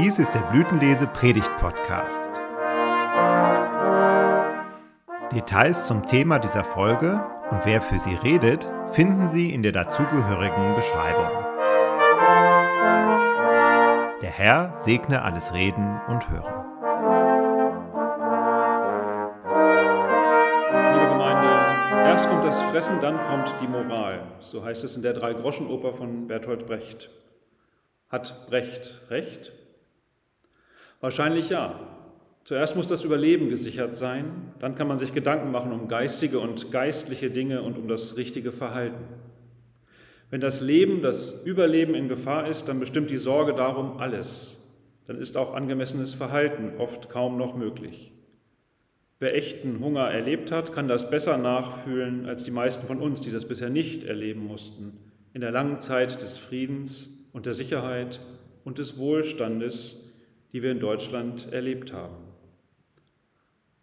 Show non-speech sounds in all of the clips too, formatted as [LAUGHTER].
Dies ist der Blütenlese Predigt Podcast. Details zum Thema dieser Folge und wer für sie redet, finden Sie in der dazugehörigen Beschreibung. Der Herr segne alles Reden und Hören. Liebe Gemeinde, erst kommt das Fressen, dann kommt die Moral. So heißt es in der Drei-Groschen-Oper von Bertolt Brecht. Hat Brecht recht? Wahrscheinlich ja. Zuerst muss das Überleben gesichert sein, dann kann man sich Gedanken machen um geistige und geistliche Dinge und um das richtige Verhalten. Wenn das Leben, das Überleben in Gefahr ist, dann bestimmt die Sorge darum alles. Dann ist auch angemessenes Verhalten oft kaum noch möglich. Wer echten Hunger erlebt hat, kann das besser nachfühlen als die meisten von uns, die das bisher nicht erleben mussten, in der langen Zeit des Friedens und der Sicherheit und des Wohlstandes, die wir in Deutschland erlebt haben.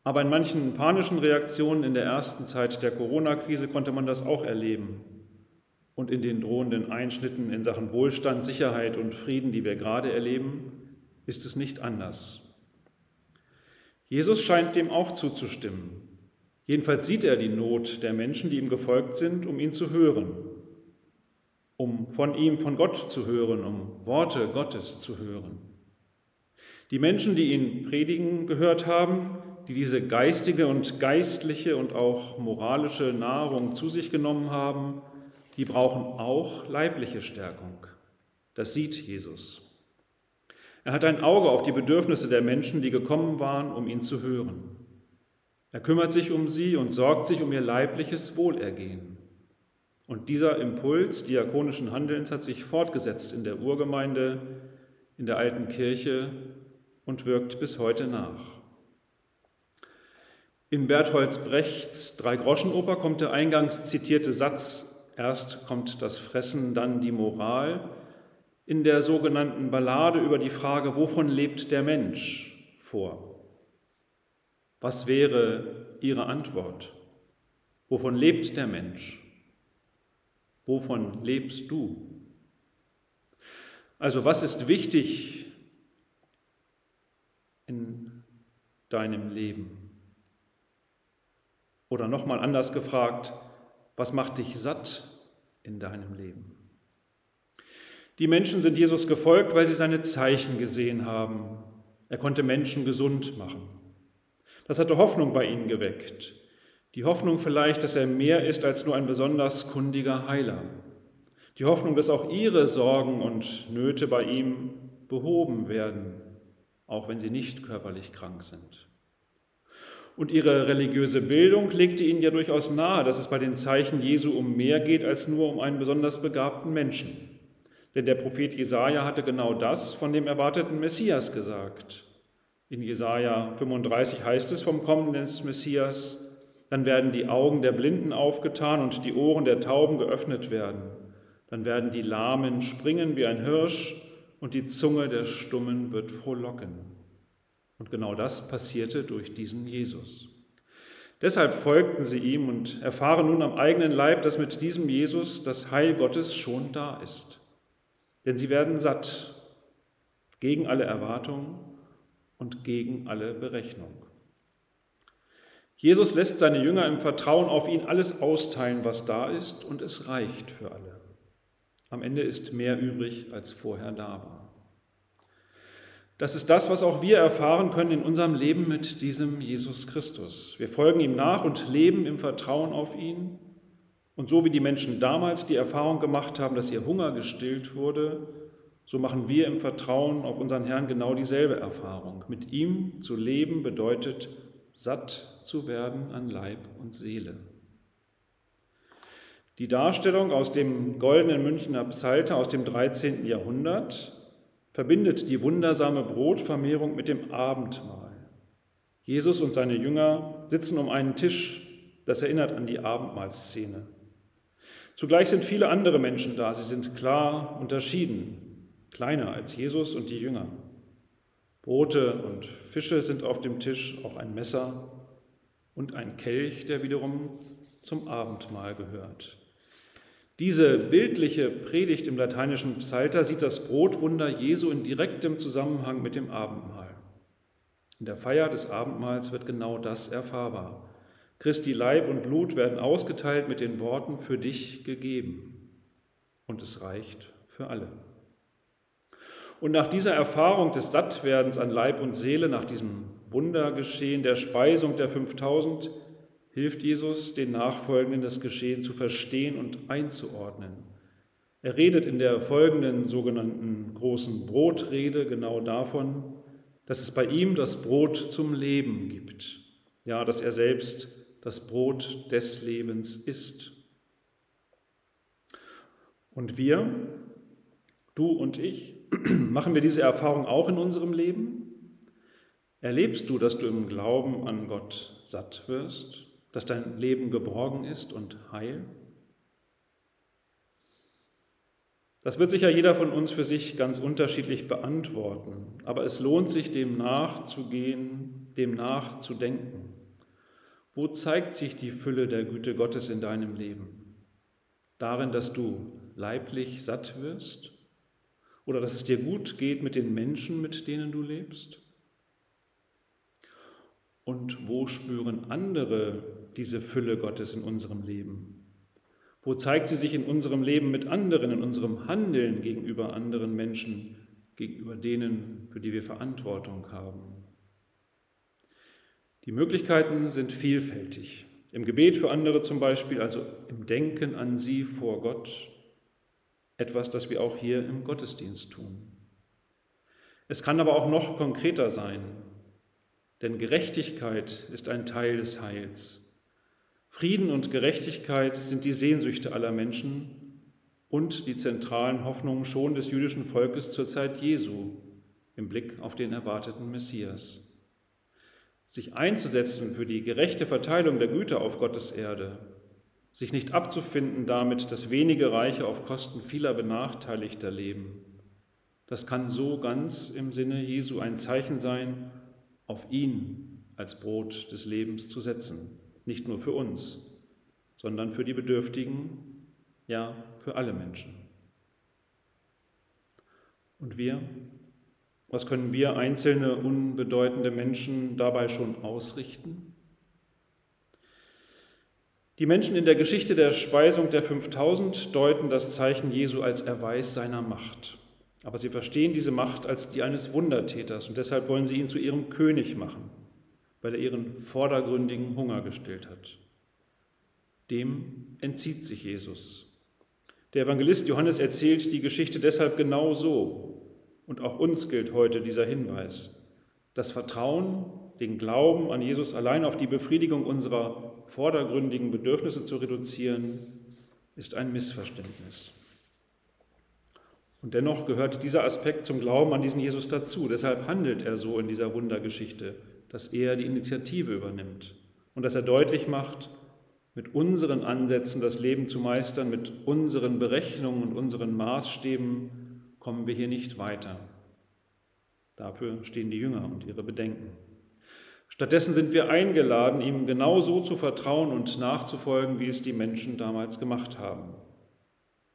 Aber in manchen panischen Reaktionen in der ersten Zeit der Corona-Krise konnte man das auch erleben. Und in den drohenden Einschnitten in Sachen Wohlstand, Sicherheit und Frieden, die wir gerade erleben, ist es nicht anders. Jesus scheint dem auch zuzustimmen. Jedenfalls sieht er die Not der Menschen, die ihm gefolgt sind, um ihn zu hören, um von ihm, von Gott zu hören, um Worte Gottes zu hören. Die Menschen, die ihn predigen gehört haben, die diese geistige und geistliche und auch moralische Nahrung zu sich genommen haben, die brauchen auch leibliche Stärkung. Das sieht Jesus. Er hat ein Auge auf die Bedürfnisse der Menschen, die gekommen waren, um ihn zu hören. Er kümmert sich um sie und sorgt sich um ihr leibliches Wohlergehen. Und dieser Impuls diakonischen Handelns hat sich fortgesetzt in der Urgemeinde, in der alten Kirche und wirkt bis heute nach. In Berthold Brechts Drei-Groschen-Oper kommt der eingangs zitierte Satz, erst kommt das Fressen, dann die Moral, in der sogenannten Ballade über die Frage, wovon lebt der Mensch, vor. Was wäre Ihre Antwort? Wovon lebt der Mensch? Wovon lebst du? Also was ist wichtig in deinem Leben? Oder nochmal anders gefragt, was macht dich satt in deinem Leben? Die Menschen sind Jesus gefolgt, weil sie seine Zeichen gesehen haben. Er konnte Menschen gesund machen. Das hatte Hoffnung bei ihnen geweckt. Die Hoffnung vielleicht, dass er mehr ist als nur ein besonders kundiger Heiler. Die Hoffnung, dass auch ihre Sorgen und Nöte bei ihm behoben werden auch wenn sie nicht körperlich krank sind. Und ihre religiöse Bildung legte ihnen ja durchaus nahe, dass es bei den Zeichen Jesu um mehr geht als nur um einen besonders begabten Menschen. Denn der Prophet Jesaja hatte genau das von dem erwarteten Messias gesagt. In Jesaja 35 heißt es vom Kommen des Messias: Dann werden die Augen der Blinden aufgetan und die Ohren der Tauben geöffnet werden. Dann werden die Lahmen springen wie ein Hirsch und die Zunge der Stummen wird frohlocken. Und genau das passierte durch diesen Jesus. Deshalb folgten sie ihm und erfahren nun am eigenen Leib, dass mit diesem Jesus das Heil Gottes schon da ist. Denn sie werden satt gegen alle Erwartungen und gegen alle Berechnung. Jesus lässt seine Jünger im Vertrauen auf ihn alles austeilen, was da ist, und es reicht für alle. Am Ende ist mehr übrig, als vorher da war. Das ist das, was auch wir erfahren können in unserem Leben mit diesem Jesus Christus. Wir folgen ihm nach und leben im Vertrauen auf ihn. Und so wie die Menschen damals die Erfahrung gemacht haben, dass ihr Hunger gestillt wurde, so machen wir im Vertrauen auf unseren Herrn genau dieselbe Erfahrung. Mit ihm zu leben bedeutet, satt zu werden an Leib und Seele. Die Darstellung aus dem goldenen Münchner Psalter aus dem 13. Jahrhundert verbindet die wundersame Brotvermehrung mit dem Abendmahl. Jesus und seine Jünger sitzen um einen Tisch, das erinnert an die Abendmahlszene. Zugleich sind viele andere Menschen da, sie sind klar unterschieden, kleiner als Jesus und die Jünger. Brote und Fische sind auf dem Tisch, auch ein Messer und ein Kelch, der wiederum zum Abendmahl gehört. Diese bildliche Predigt im lateinischen Psalter sieht das Brotwunder Jesu in direktem Zusammenhang mit dem Abendmahl. In der Feier des Abendmahls wird genau das erfahrbar. Christi Leib und Blut werden ausgeteilt mit den Worten für dich gegeben. Und es reicht für alle. Und nach dieser Erfahrung des Sattwerdens an Leib und Seele, nach diesem Wundergeschehen der Speisung der 5000, hilft Jesus den Nachfolgenden das Geschehen zu verstehen und einzuordnen. Er redet in der folgenden sogenannten großen Brotrede genau davon, dass es bei ihm das Brot zum Leben gibt. Ja, dass er selbst das Brot des Lebens ist. Und wir, du und ich, [CLEARS THROAT] machen wir diese Erfahrung auch in unserem Leben? Erlebst du, dass du im Glauben an Gott satt wirst, dass dein Leben geborgen ist und heil? Das wird sicher jeder von uns für sich ganz unterschiedlich beantworten, aber es lohnt sich, dem nachzugehen, dem nachzudenken. Wo zeigt sich die Fülle der Güte Gottes in deinem Leben? Darin, dass du leiblich satt wirst? Oder dass es dir gut geht mit den Menschen, mit denen du lebst? Und wo spüren andere diese Fülle Gottes in unserem Leben? Wo zeigt sie sich in unserem Leben mit anderen, in unserem Handeln gegenüber anderen Menschen, gegenüber denen, für die wir Verantwortung haben? Die Möglichkeiten sind vielfältig. Im Gebet für andere zum Beispiel, also im Denken an sie vor Gott, etwas, das wir auch hier im Gottesdienst tun. Es kann aber auch noch konkreter sein, denn Gerechtigkeit ist ein Teil des Heils. Frieden und Gerechtigkeit sind die Sehnsüchte aller Menschen und die zentralen Hoffnungen schon des jüdischen Volkes zur Zeit Jesu im Blick auf den erwarteten Messias. Sich einzusetzen für die gerechte Verteilung der Güter auf Gottes Erde, sich nicht abzufinden damit, dass wenige Reiche auf Kosten vieler Benachteiligter leben, das kann so ganz im Sinne Jesu ein Zeichen sein, auf ihn als Brot des Lebens zu setzen nicht nur für uns, sondern für die Bedürftigen, ja für alle Menschen. Und wir? Was können wir einzelne unbedeutende Menschen dabei schon ausrichten? Die Menschen in der Geschichte der Speisung der 5000 deuten das Zeichen Jesu als Erweis seiner Macht. Aber sie verstehen diese Macht als die eines Wundertäters und deshalb wollen sie ihn zu ihrem König machen weil er ihren vordergründigen Hunger gestillt hat. Dem entzieht sich Jesus. Der Evangelist Johannes erzählt die Geschichte deshalb genau so. Und auch uns gilt heute dieser Hinweis. Das Vertrauen, den Glauben an Jesus allein auf die Befriedigung unserer vordergründigen Bedürfnisse zu reduzieren, ist ein Missverständnis. Und dennoch gehört dieser Aspekt zum Glauben an diesen Jesus dazu. Deshalb handelt er so in dieser Wundergeschichte dass er die Initiative übernimmt und dass er deutlich macht, mit unseren Ansätzen das Leben zu meistern, mit unseren Berechnungen und unseren Maßstäben kommen wir hier nicht weiter. Dafür stehen die Jünger und ihre Bedenken. Stattdessen sind wir eingeladen, ihm genau so zu vertrauen und nachzufolgen, wie es die Menschen damals gemacht haben.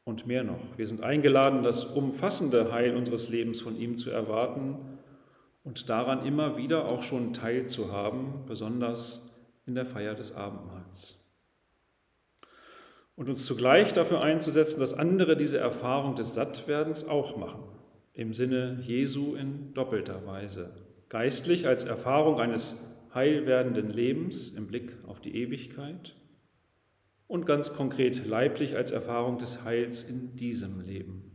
Und mehr noch, wir sind eingeladen, das umfassende Heil unseres Lebens von ihm zu erwarten und daran immer wieder auch schon teilzuhaben, besonders in der Feier des Abendmahls. Und uns zugleich dafür einzusetzen, dass andere diese Erfahrung des Sattwerdens auch machen, im Sinne Jesu in doppelter Weise. Geistlich als Erfahrung eines heilwerdenden Lebens im Blick auf die Ewigkeit und ganz konkret leiblich als Erfahrung des Heils in diesem Leben.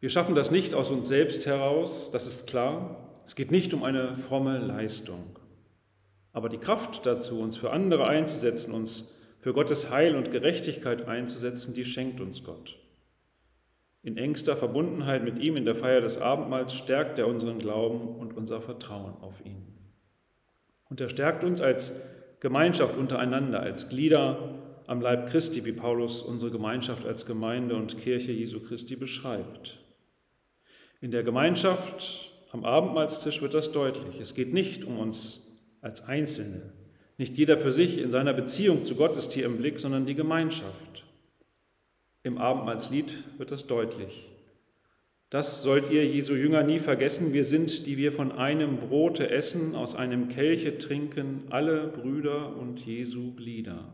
Wir schaffen das nicht aus uns selbst heraus, das ist klar. Es geht nicht um eine fromme Leistung. Aber die Kraft dazu, uns für andere einzusetzen, uns für Gottes Heil und Gerechtigkeit einzusetzen, die schenkt uns Gott. In engster Verbundenheit mit ihm in der Feier des Abendmahls stärkt er unseren Glauben und unser Vertrauen auf ihn. Und er stärkt uns als Gemeinschaft untereinander, als Glieder am Leib Christi, wie Paulus unsere Gemeinschaft als Gemeinde und Kirche Jesu Christi beschreibt. In der Gemeinschaft am Abendmahlstisch wird das deutlich. Es geht nicht um uns als Einzelne. Nicht jeder für sich in seiner Beziehung zu Gott ist hier im Blick, sondern die Gemeinschaft. Im Abendmahlslied wird das deutlich. Das sollt ihr, Jesu Jünger, nie vergessen. Wir sind, die wir von einem Brote essen, aus einem Kelche trinken, alle Brüder und Jesu Glieder.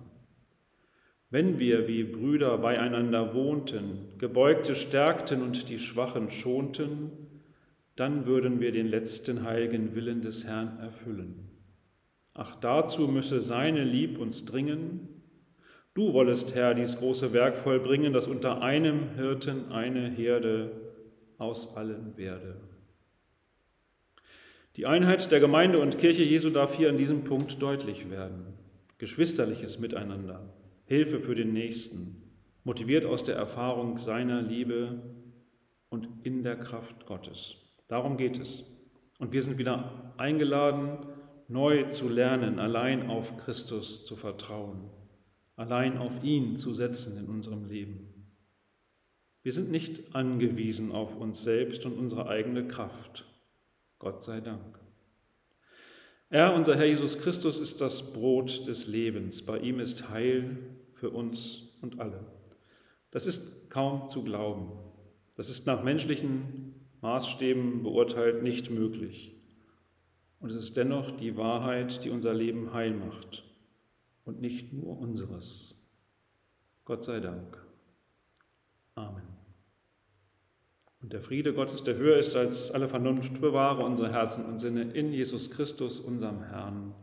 Wenn wir wie Brüder beieinander wohnten, Gebeugte stärkten und die Schwachen schonten, dann würden wir den letzten heiligen Willen des Herrn erfüllen. Ach, dazu müsse seine Lieb uns dringen. Du wollest, Herr, dies große Werk vollbringen, dass unter einem Hirten eine Herde aus allen werde. Die Einheit der Gemeinde und Kirche Jesu darf hier an diesem Punkt deutlich werden. Geschwisterliches Miteinander, Hilfe für den Nächsten, motiviert aus der Erfahrung seiner Liebe und in der Kraft Gottes. Darum geht es. Und wir sind wieder eingeladen, neu zu lernen, allein auf Christus zu vertrauen, allein auf ihn zu setzen in unserem Leben. Wir sind nicht angewiesen auf uns selbst und unsere eigene Kraft. Gott sei Dank. Er, unser Herr Jesus Christus, ist das Brot des Lebens. Bei ihm ist Heil für uns und alle. Das ist kaum zu glauben. Das ist nach menschlichen Maßstäben beurteilt nicht möglich. Und es ist dennoch die Wahrheit, die unser Leben heil macht und nicht nur unseres. Gott sei Dank. Amen. Und der Friede Gottes, der höher ist als alle Vernunft, bewahre unsere Herzen und Sinne in Jesus Christus, unserem Herrn.